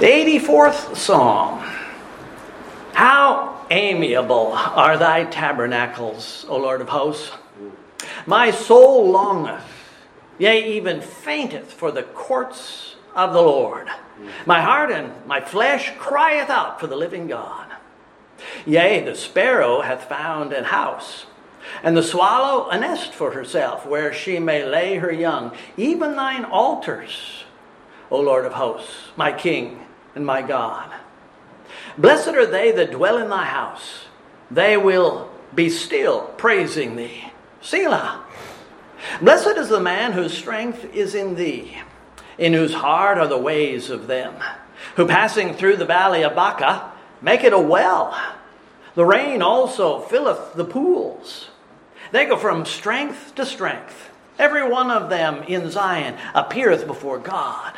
The 84th Psalm. How amiable are thy tabernacles, O Lord of hosts! My soul longeth, yea, even fainteth for the courts of the Lord. My heart and my flesh crieth out for the living God. Yea, the sparrow hath found an house, and the swallow a nest for herself, where she may lay her young. Even thine altars, O Lord of hosts, my King and my God. Blessed are they that dwell in thy house. They will be still praising thee. Selah. Blessed is the man whose strength is in thee, in whose heart are the ways of them, who passing through the valley of Baca make it a well. The rain also filleth the pools. They go from strength to strength. Every one of them in Zion appeareth before God.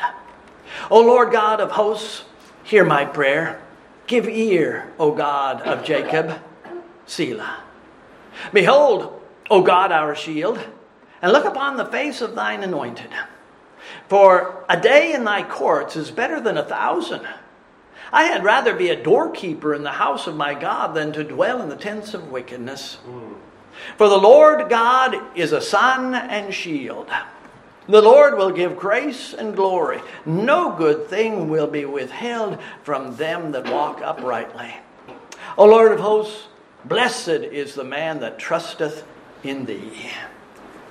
O Lord God of hosts, hear my prayer. Give ear, O God of Jacob. Selah. Behold, O God, our shield, and look upon the face of thine anointed. For a day in thy courts is better than a thousand. I had rather be a doorkeeper in the house of my God than to dwell in the tents of wickedness. Mm. For the Lord God is a sun and shield. The Lord will give grace and glory. No good thing will be withheld from them that walk uprightly. O Lord of hosts, blessed is the man that trusteth in thee.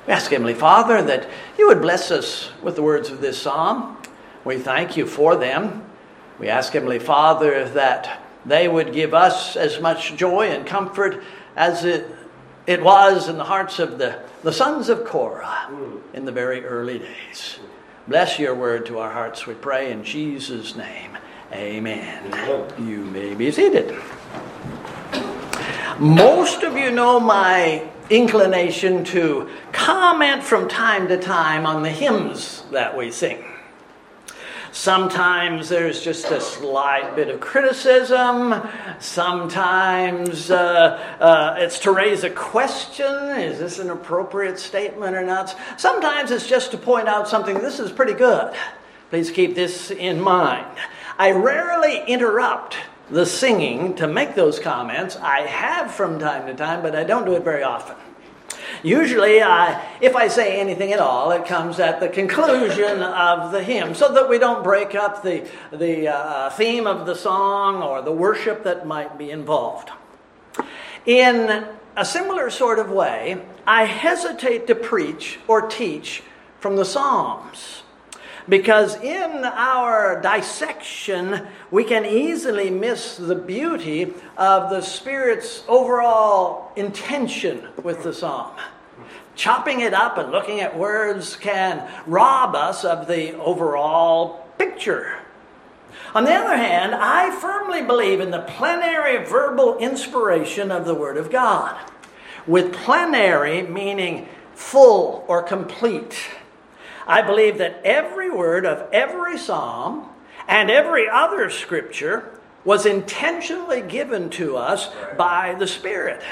We ask Heavenly Father that you would bless us with the words of this psalm. We thank you for them. We ask Heavenly Father that they would give us as much joy and comfort as it, it was in the hearts of the, the sons of Korah mm. in the very early days. Bless your word to our hearts, we pray, in Jesus' name. Amen. You may be seated. Most of you know my inclination to comment from time to time on the hymns that we sing. Sometimes there's just a slight bit of criticism. Sometimes uh, uh, it's to raise a question is this an appropriate statement or not? Sometimes it's just to point out something this is pretty good. Please keep this in mind. I rarely interrupt the singing to make those comments. I have from time to time, but I don't do it very often. Usually, I, if I say anything at all, it comes at the conclusion of the hymn so that we don't break up the, the uh, theme of the song or the worship that might be involved. In a similar sort of way, I hesitate to preach or teach from the Psalms. Because in our dissection, we can easily miss the beauty of the Spirit's overall intention with the psalm. Chopping it up and looking at words can rob us of the overall picture. On the other hand, I firmly believe in the plenary verbal inspiration of the Word of God, with plenary meaning full or complete. I believe that every word of every psalm and every other scripture was intentionally given to us by the Spirit.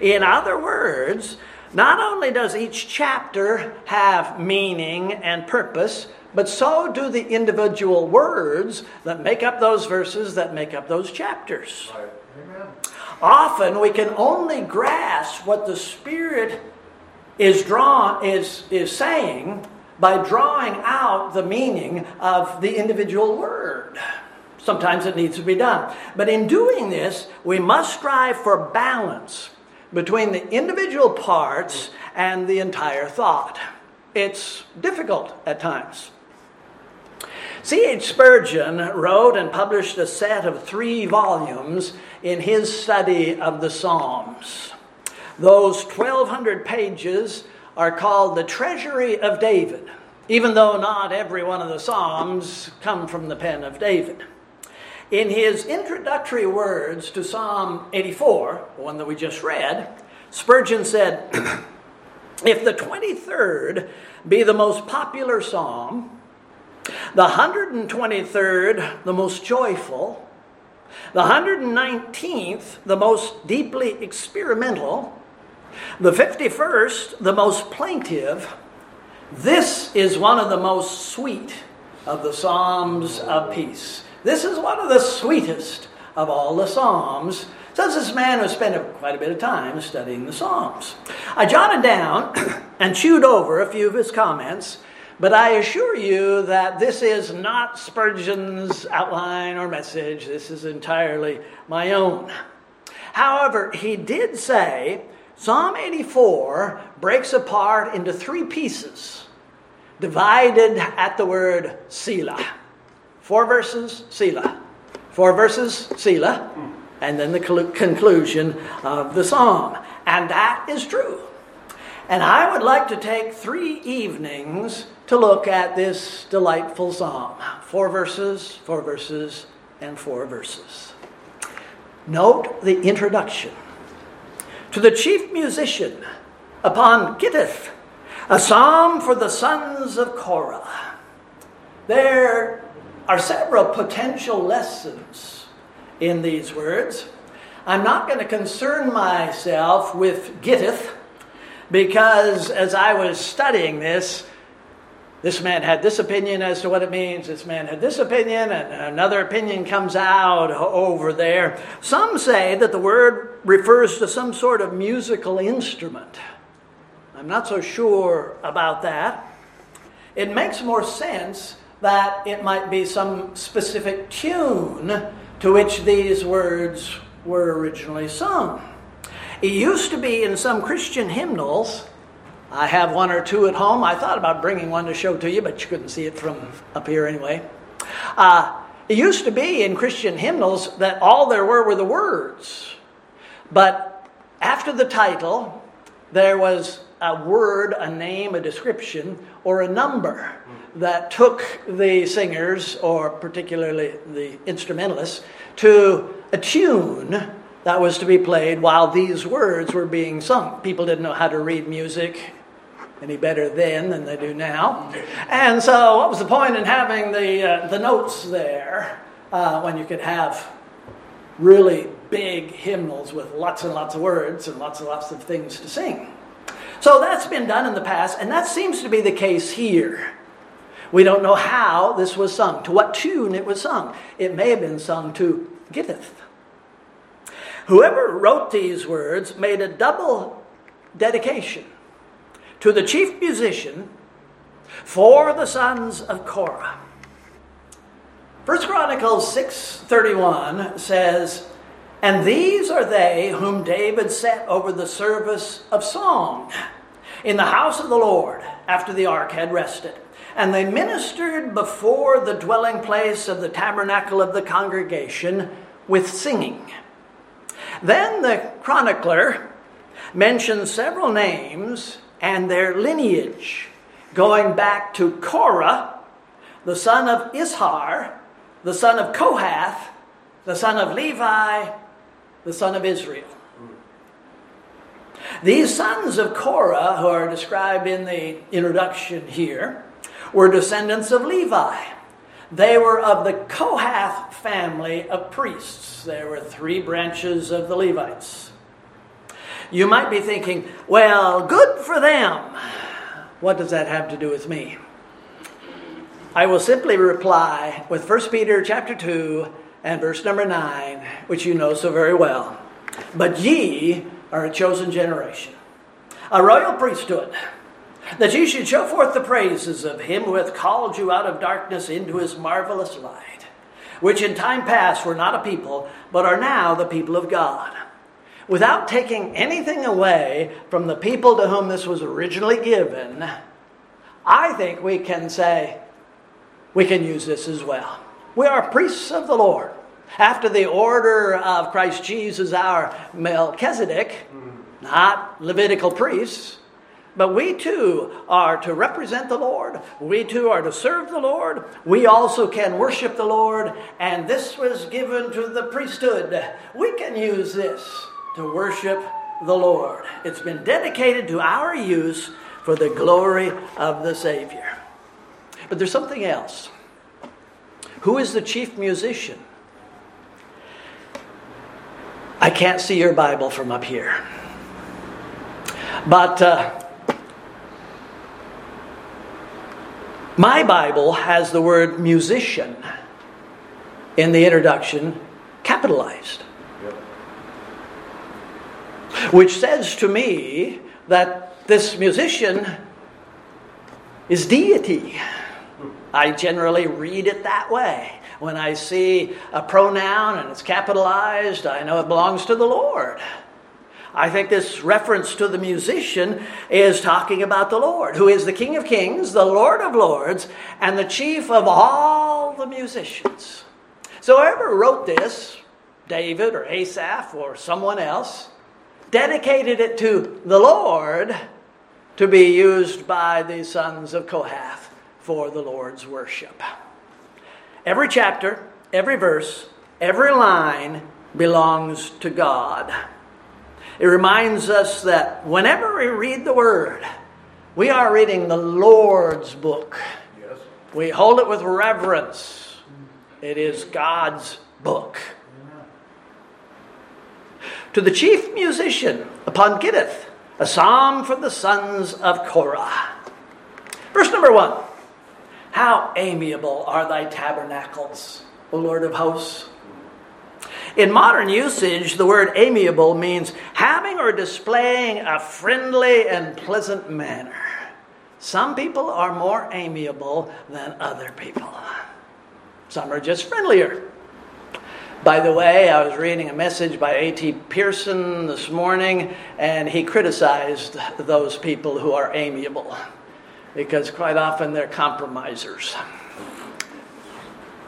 In other words, not only does each chapter have meaning and purpose, but so do the individual words that make up those verses that make up those chapters. Often we can only grasp what the Spirit is drawn is, is saying by drawing out the meaning of the individual word. Sometimes it needs to be done. But in doing this, we must strive for balance between the individual parts and the entire thought. It's difficult at times. C.H. Spurgeon wrote and published a set of three volumes in his study of the Psalms. Those 1,200 pages are called the Treasury of David, even though not every one of the Psalms come from the pen of David. In his introductory words to Psalm 84, the one that we just read, Spurgeon said, If the 23rd be the most popular psalm, the 123rd the most joyful, the 119th the most deeply experimental, the 51st the most plaintive, this is one of the most sweet of the Psalms of Peace. This is one of the sweetest of all the Psalms, says this man who spent quite a bit of time studying the Psalms. I jotted down and chewed over a few of his comments, but I assure you that this is not Spurgeon's outline or message. This is entirely my own. However, he did say Psalm 84 breaks apart into three pieces, divided at the word Selah. Four verses, Selah. Four verses, Selah. Hmm. And then the conclusion of the psalm. And that is true. And I would like to take three evenings to look at this delightful psalm. Four verses, four verses, and four verses. Note the introduction to the chief musician upon Gittith, a psalm for the sons of Korah. There are several potential lessons in these words. I'm not going to concern myself with Gittith because as I was studying this, this man had this opinion as to what it means, this man had this opinion, and another opinion comes out over there. Some say that the word refers to some sort of musical instrument. I'm not so sure about that. It makes more sense that it might be some specific tune to which these words were originally sung. It used to be in some Christian hymnals I have one or two at home. I thought about bringing one to show to you, but you couldn't see it from up here anyway. Uh, it used to be in Christian hymnals that all there were were the words. But after the title, there was a word, a name, a description, or a number that took the singers, or particularly the instrumentalists, to a tune that was to be played while these words were being sung. People didn't know how to read music any better then than they do now. And so, what was the point in having the, uh, the notes there uh, when you could have really big hymnals with lots and lots of words and lots and lots of things to sing? So, that's been done in the past, and that seems to be the case here. We don't know how this was sung, to what tune it was sung. It may have been sung to Gittith. Whoever wrote these words made a double dedication to the chief musician for the sons of Korah. First Chronicles 6:31 says, "And these are they whom David set over the service of song in the house of the Lord after the ark had rested. And they ministered before the dwelling place of the tabernacle of the congregation with singing." Then the chronicler mentions several names and their lineage, going back to Korah, the son of Izhar, the son of Kohath, the son of Levi, the son of Israel. These sons of Korah, who are described in the introduction here, were descendants of Levi. They were of the Kohath family of priests. There were three branches of the Levites. You might be thinking, well, good for them. What does that have to do with me? I will simply reply with 1 Peter chapter 2 and verse number 9, which you know so very well. But ye are a chosen generation, a royal priesthood, that ye should show forth the praises of him who hath called you out of darkness into his marvelous light, which in time past were not a people, but are now the people of God without taking anything away from the people to whom this was originally given, I think we can say we can use this as well. We are priests of the Lord. After the order of Christ Jesus, our Melchizedek, not Levitical priests, but we too are to represent the Lord. We too are to serve the Lord. We also can worship the Lord. And this was given to the priesthood. We can use this to worship the Lord. It's been dedicated to our use for the glory of the Savior. But there's something else. Who is the chief musician? I can't see your Bible from up here. But uh, My Bible has the word musician in the introduction capitalized. Yep. Which says to me that this musician is deity. I generally read it that way. When I see a pronoun and it's capitalized, I know it belongs to the Lord. I think this reference to the musician is talking about the Lord, who is the King of Kings, the Lord of Lords, and the chief of all the musicians. So, whoever wrote this, David or Asaph or someone else, dedicated it to the Lord to be used by the sons of Kohath for the Lord's worship. Every chapter, every verse, every line belongs to God. It reminds us that whenever we read the Word, we are reading the Lord's book. Yes. We hold it with reverence it is God's book. To the chief musician upon Gittith, a psalm for the sons of Korah. Verse number one How amiable are thy tabernacles, O Lord of hosts! In modern usage, the word amiable means having or displaying a friendly and pleasant manner. Some people are more amiable than other people. Some are just friendlier. By the way, I was reading a message by A.T. Pierson this morning, and he criticized those people who are amiable because quite often they're compromisers.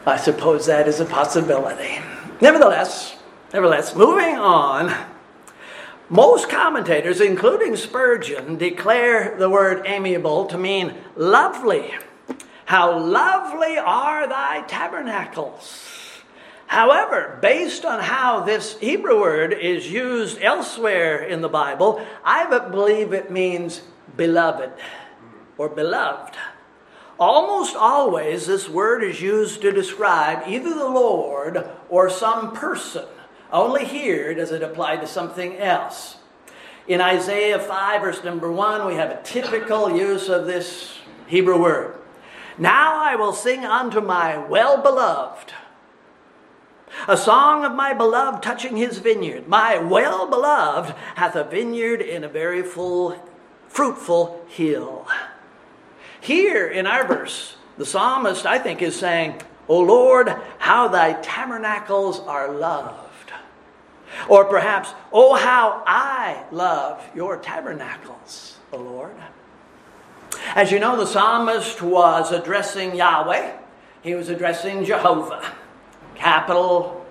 I suppose that is a possibility. Nevertheless, nevertheless, moving on, most commentators, including Spurgeon, declare the word amiable to mean lovely how lovely are thy tabernacles. However, based on how this Hebrew word is used elsewhere in the Bible, I believe it means beloved or beloved. Almost always, this word is used to describe either the Lord or some person. Only here does it apply to something else. In Isaiah 5, verse number 1, we have a typical use of this Hebrew word. Now I will sing unto my well beloved. A song of my beloved touching his vineyard. My well beloved hath a vineyard in a very full, fruitful hill. Here in our verse, the psalmist, I think, is saying, O Lord, how thy tabernacles are loved. Or perhaps, Oh, how I love your tabernacles, O Lord. As you know, the psalmist was addressing Yahweh, he was addressing Jehovah. Capital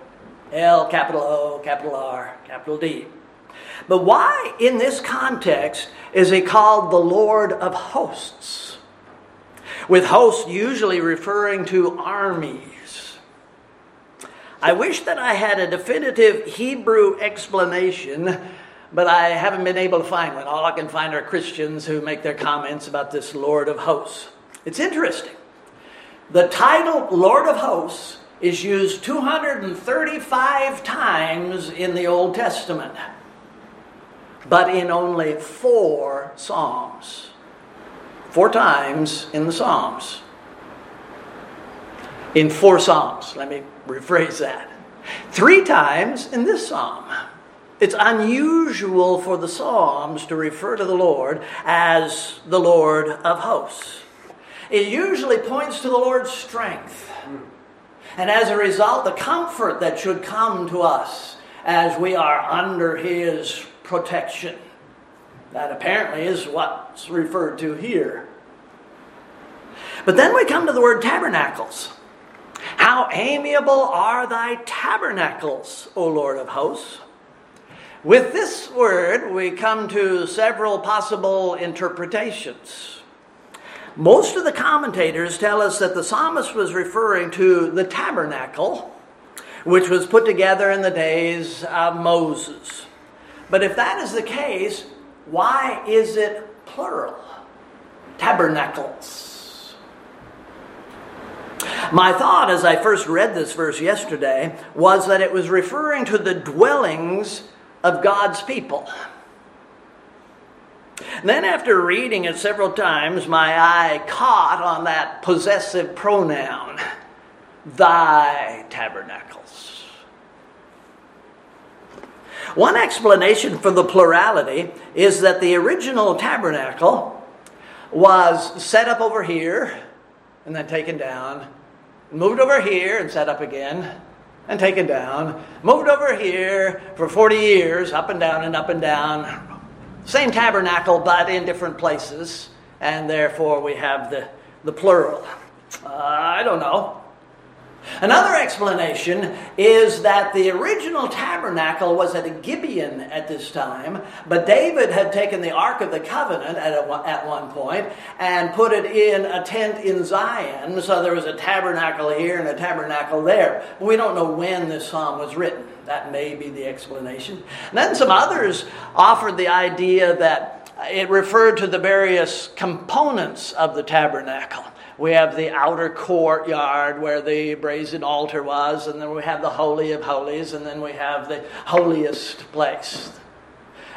L, capital O, capital R, capital D. But why, in this context, is he called the Lord of hosts? With hosts usually referring to armies. I wish that I had a definitive Hebrew explanation but I haven't been able to find one. All I can find are Christians who make their comments about this Lord of hosts. It's interesting. The title Lord of hosts is used 235 times in the Old Testament, but in only four Psalms. Four times in the Psalms. In four Psalms. Let me rephrase that. Three times in this Psalm. It's unusual for the Psalms to refer to the Lord as the Lord of hosts. It usually points to the Lord's strength. And as a result, the comfort that should come to us as we are under His protection. That apparently is what's referred to here. But then we come to the word tabernacles. How amiable are thy tabernacles, O Lord of hosts! With this word, we come to several possible interpretations. Most of the commentators tell us that the psalmist was referring to the tabernacle, which was put together in the days of Moses. But if that is the case, why is it plural? Tabernacles. My thought as I first read this verse yesterday was that it was referring to the dwellings of God's people. Then, after reading it several times, my eye caught on that possessive pronoun, thy tabernacles. One explanation for the plurality is that the original tabernacle was set up over here and then taken down, moved over here and set up again, and taken down, moved over here for 40 years, up and down and up and down. Same tabernacle, but in different places, and therefore we have the, the plural. Uh, I don't know. Another explanation is that the original tabernacle was at Gibeon at this time, but David had taken the Ark of the Covenant at, a, at one point and put it in a tent in Zion. So there was a tabernacle here and a tabernacle there. We don't know when this psalm was written. That may be the explanation. And then some others offered the idea that it referred to the various components of the tabernacle. We have the outer courtyard where the brazen altar was, and then we have the Holy of Holies, and then we have the holiest place.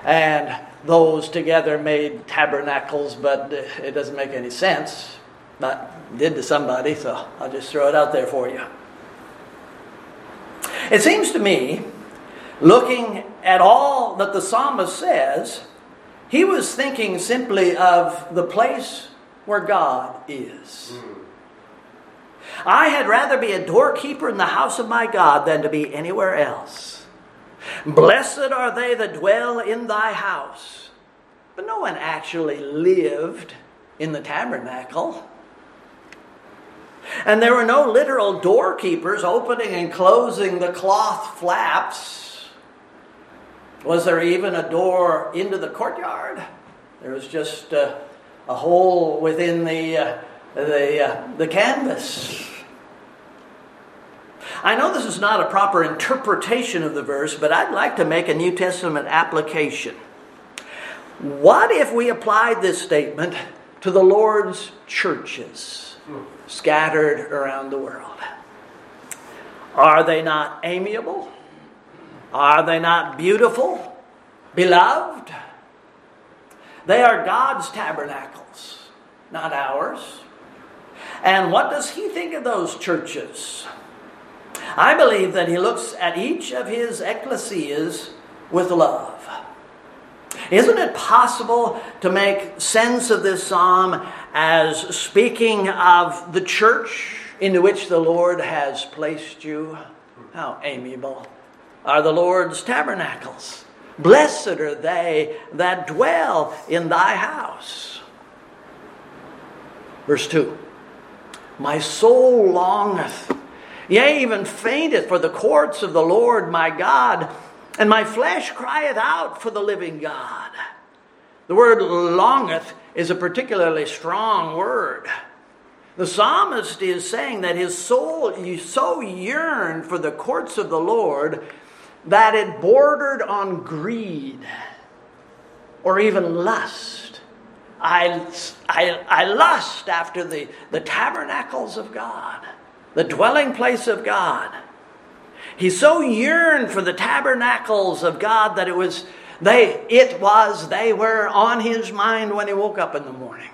And those together made tabernacles, but it doesn't make any sense. But did to somebody, so I'll just throw it out there for you. It seems to me, looking at all that the psalmist says, he was thinking simply of the place where God is. I had rather be a doorkeeper in the house of my God than to be anywhere else. Blessed are they that dwell in thy house. But no one actually lived in the tabernacle. And there were no literal doorkeepers opening and closing the cloth flaps. Was there even a door into the courtyard? There was just uh, a hole within the, uh, the, uh, the canvas. I know this is not a proper interpretation of the verse, but I'd like to make a New Testament application. What if we applied this statement to the Lord's churches scattered around the world? Are they not amiable? Are they not beautiful? Beloved? They are God's tabernacles, not ours. And what does He think of those churches? I believe that He looks at each of His ecclesias with love. Isn't it possible to make sense of this psalm as speaking of the church into which the Lord has placed you? How amiable are the Lord's tabernacles! Blessed are they that dwell in thy house. Verse 2 My soul longeth, yea, even fainteth for the courts of the Lord my God, and my flesh crieth out for the living God. The word longeth is a particularly strong word. The psalmist is saying that his soul so yearned for the courts of the Lord that it bordered on greed or even lust. I, I, I lust after the, the tabernacles of God, the dwelling place of God. He so yearned for the tabernacles of God that it was they it was they were on his mind when he woke up in the morning.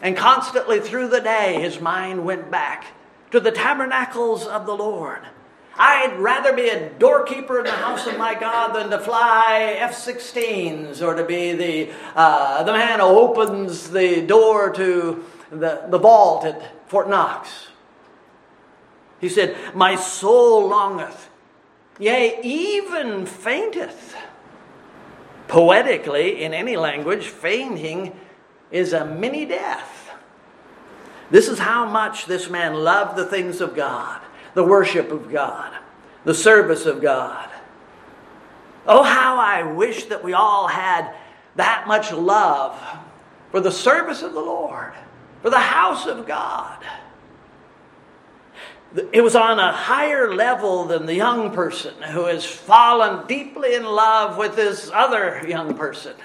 And constantly through the day his mind went back to the tabernacles of the Lord. I'd rather be a doorkeeper in the house of my God than to fly F 16s or to be the, uh, the man who opens the door to the, the vault at Fort Knox. He said, My soul longeth, yea, even fainteth. Poetically, in any language, fainting is a mini death. This is how much this man loved the things of God the worship of God, the service of God. Oh, how I wish that we all had that much love for the service of the Lord, for the house of God. It was on a higher level than the young person who has fallen deeply in love with this other young person.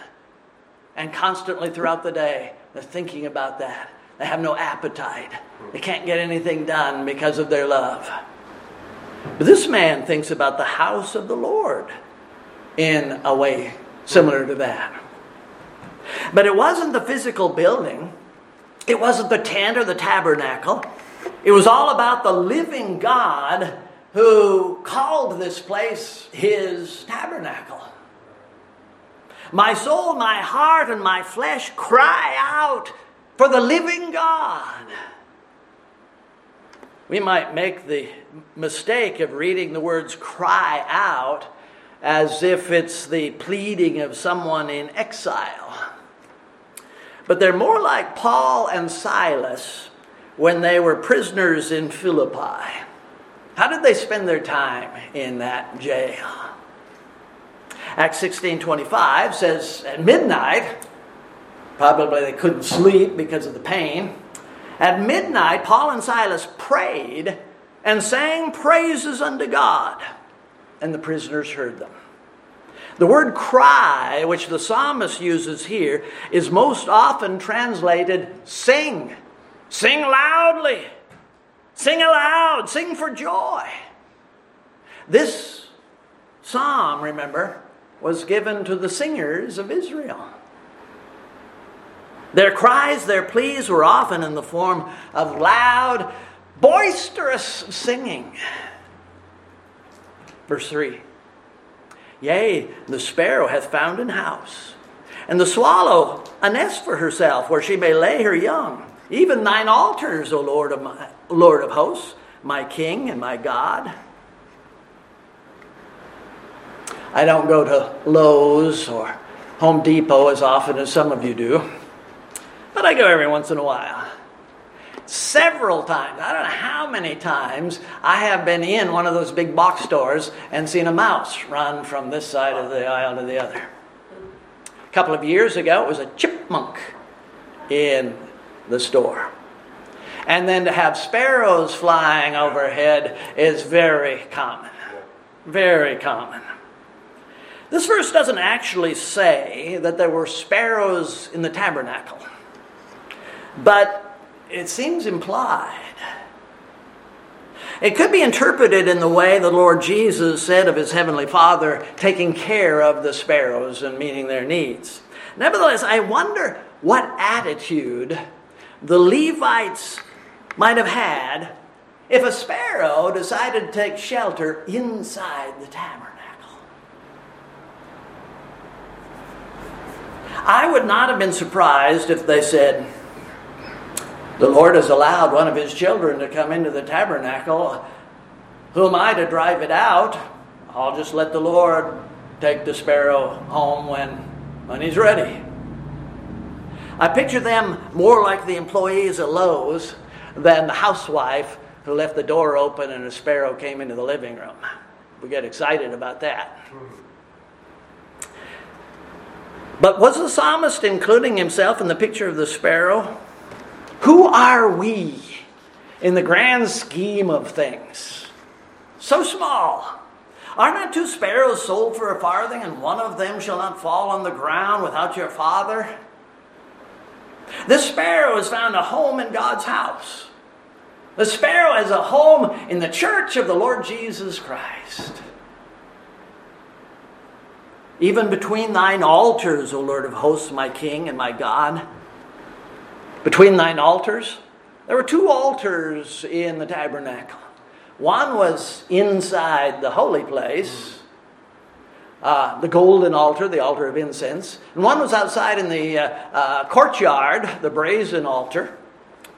And constantly throughout the day, they're thinking about that. They have no appetite. They can't get anything done because of their love. But this man thinks about the house of the Lord in a way similar to that. But it wasn't the physical building, it wasn't the tent or the tabernacle. It was all about the living God who called this place his tabernacle. My soul, my heart, and my flesh cry out for the living God. We might make the mistake of reading the words cry out as if it's the pleading of someone in exile. But they're more like Paul and Silas when they were prisoners in Philippi. How did they spend their time in that jail? Acts 16:25 says at midnight, probably they couldn't sleep because of the pain. At midnight, Paul and Silas prayed and sang praises unto God, and the prisoners heard them. The word cry, which the psalmist uses here, is most often translated sing. Sing loudly. Sing aloud. Sing for joy. This psalm, remember, was given to the singers of Israel. Their cries, their pleas were often in the form of loud, boisterous singing. Verse 3 Yea, the sparrow hath found an house, and the swallow a nest for herself, where she may lay her young. Even thine altars, O Lord of, my, Lord of hosts, my King and my God. I don't go to Lowe's or Home Depot as often as some of you do, but I go every once in a while several times. I don't know how many times I have been in one of those big box stores and seen a mouse run from this side of the aisle to the other. A couple of years ago, it was a chipmunk in the store. And then to have sparrows flying overhead is very common. Very common. This verse doesn't actually say that there were sparrows in the tabernacle. But it seems implied. It could be interpreted in the way the Lord Jesus said of his heavenly Father, taking care of the sparrows and meeting their needs. Nevertheless, I wonder what attitude the Levites might have had if a sparrow decided to take shelter inside the tabernacle. I would not have been surprised if they said, the Lord has allowed one of his children to come into the tabernacle. Who am I to drive it out? I'll just let the Lord take the sparrow home when, when he's ready. I picture them more like the employees at Lowe's than the housewife who left the door open and a sparrow came into the living room. We get excited about that. But was the psalmist including himself in the picture of the sparrow? Who are we in the grand scheme of things? So small. Are not two sparrows sold for a farthing, and one of them shall not fall on the ground without your father? This sparrow has found a home in God's house. The sparrow has a home in the church of the Lord Jesus Christ. Even between thine altars, O Lord of hosts, my King and my God, between thine altars. There were two altars in the tabernacle. One was inside the holy place, uh, the golden altar, the altar of incense, and one was outside in the uh, uh, courtyard, the brazen altar,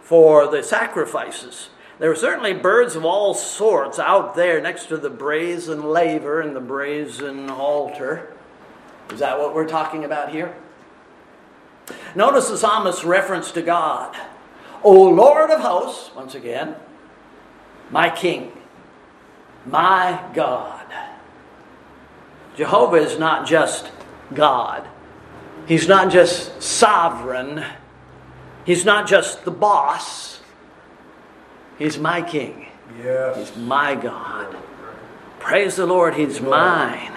for the sacrifices. There were certainly birds of all sorts out there next to the brazen laver and the brazen altar. Is that what we're talking about here? Notice the psalmist's reference to God. O Lord of hosts, once again, my King, my God. Jehovah is not just God, He's not just sovereign, He's not just the boss, He's my King. Yes. He's my God. Praise the Lord, He's mine.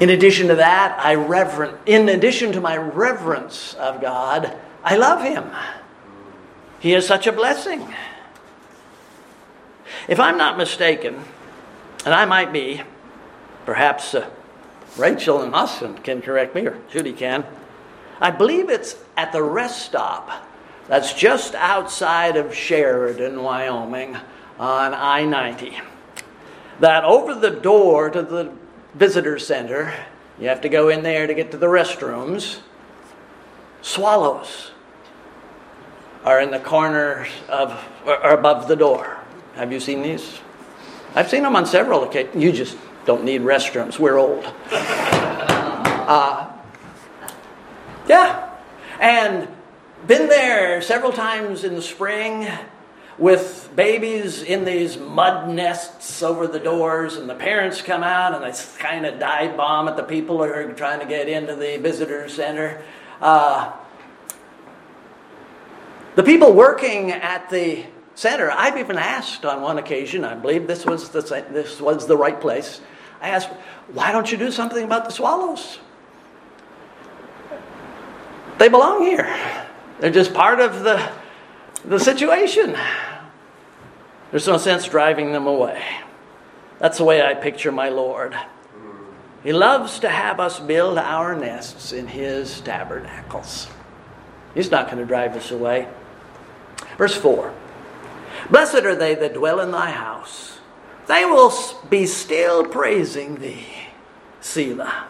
In addition to that, I reverent, in addition to my reverence of God, I love Him. He is such a blessing. If I'm not mistaken, and I might be, perhaps uh, Rachel and Austin can correct me, or Judy can. I believe it's at the rest stop that's just outside of Sheridan, Wyoming, on I 90. That over the door to the visitor center, you have to go in there to get to the restrooms. Swallows are in the corners of, or above the door. Have you seen these? I've seen them on several occasions. You just don't need restrooms. We're old. Uh, yeah. And been there several times in the spring with babies in these mud nests over the doors, and the parents come out and they kind of dive bomb at the people who are trying to get into the visitor center. Uh, the people working at the center, I've even asked on one occasion, I believe this was the, this was the right place. I asked, why don't you do something about the swallows? They belong here. They're just part of the, the situation. There's no sense driving them away. That's the way I picture my Lord. He loves to have us build our nests in His tabernacles. He's not going to drive us away. Verse 4 Blessed are they that dwell in thy house, they will be still praising thee. Selah.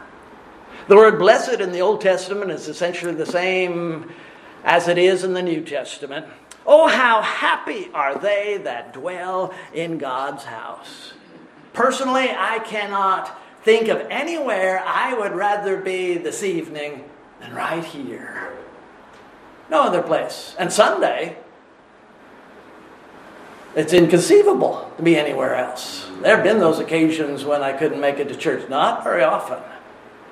The word blessed in the Old Testament is essentially the same as it is in the New Testament. Oh, how happy are they that dwell in God's house. Personally, I cannot think of anywhere I would rather be this evening than right here. No other place. And Sunday, it's inconceivable to be anywhere else. There have been those occasions when I couldn't make it to church, not very often.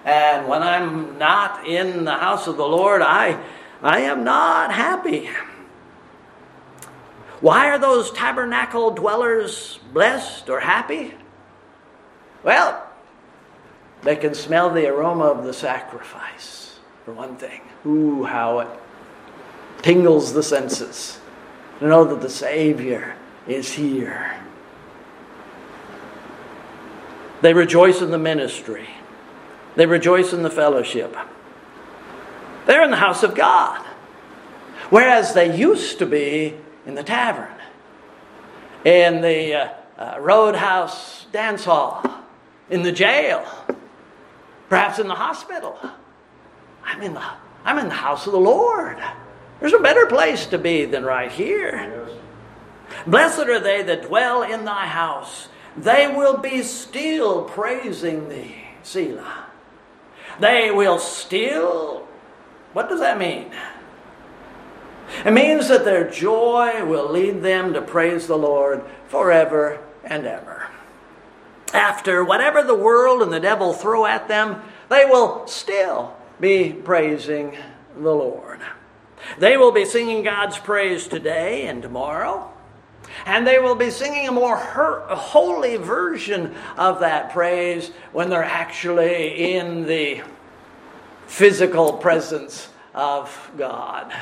And when I'm not in the house of the Lord, I, I am not happy. Why are those tabernacle dwellers blessed or happy? Well, they can smell the aroma of the sacrifice, for one thing. Ooh, how it tingles the senses to know that the Savior is here. They rejoice in the ministry. They rejoice in the fellowship. They're in the house of God. Whereas they used to be in the tavern, in the uh, uh, roadhouse dance hall, in the jail, perhaps in the hospital. I'm in the, I'm in the house of the Lord. There's a better place to be than right here. Yes. Blessed are they that dwell in thy house. They will be still praising thee. Selah. They will still. What does that mean? It means that their joy will lead them to praise the Lord forever and ever. After whatever the world and the devil throw at them, they will still be praising the Lord. They will be singing God's praise today and tomorrow. And they will be singing a more her- holy version of that praise when they're actually in the physical presence of God.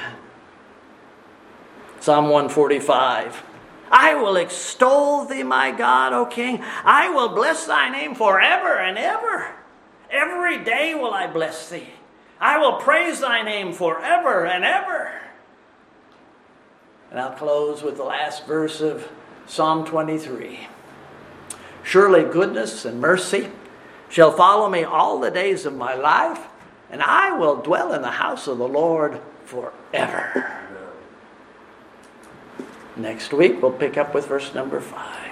Psalm 145. I will extol thee, my God, O King. I will bless thy name forever and ever. Every day will I bless thee. I will praise thy name forever and ever. And I'll close with the last verse of Psalm 23. Surely goodness and mercy shall follow me all the days of my life, and I will dwell in the house of the Lord forever. Next week, we'll pick up with verse number 5.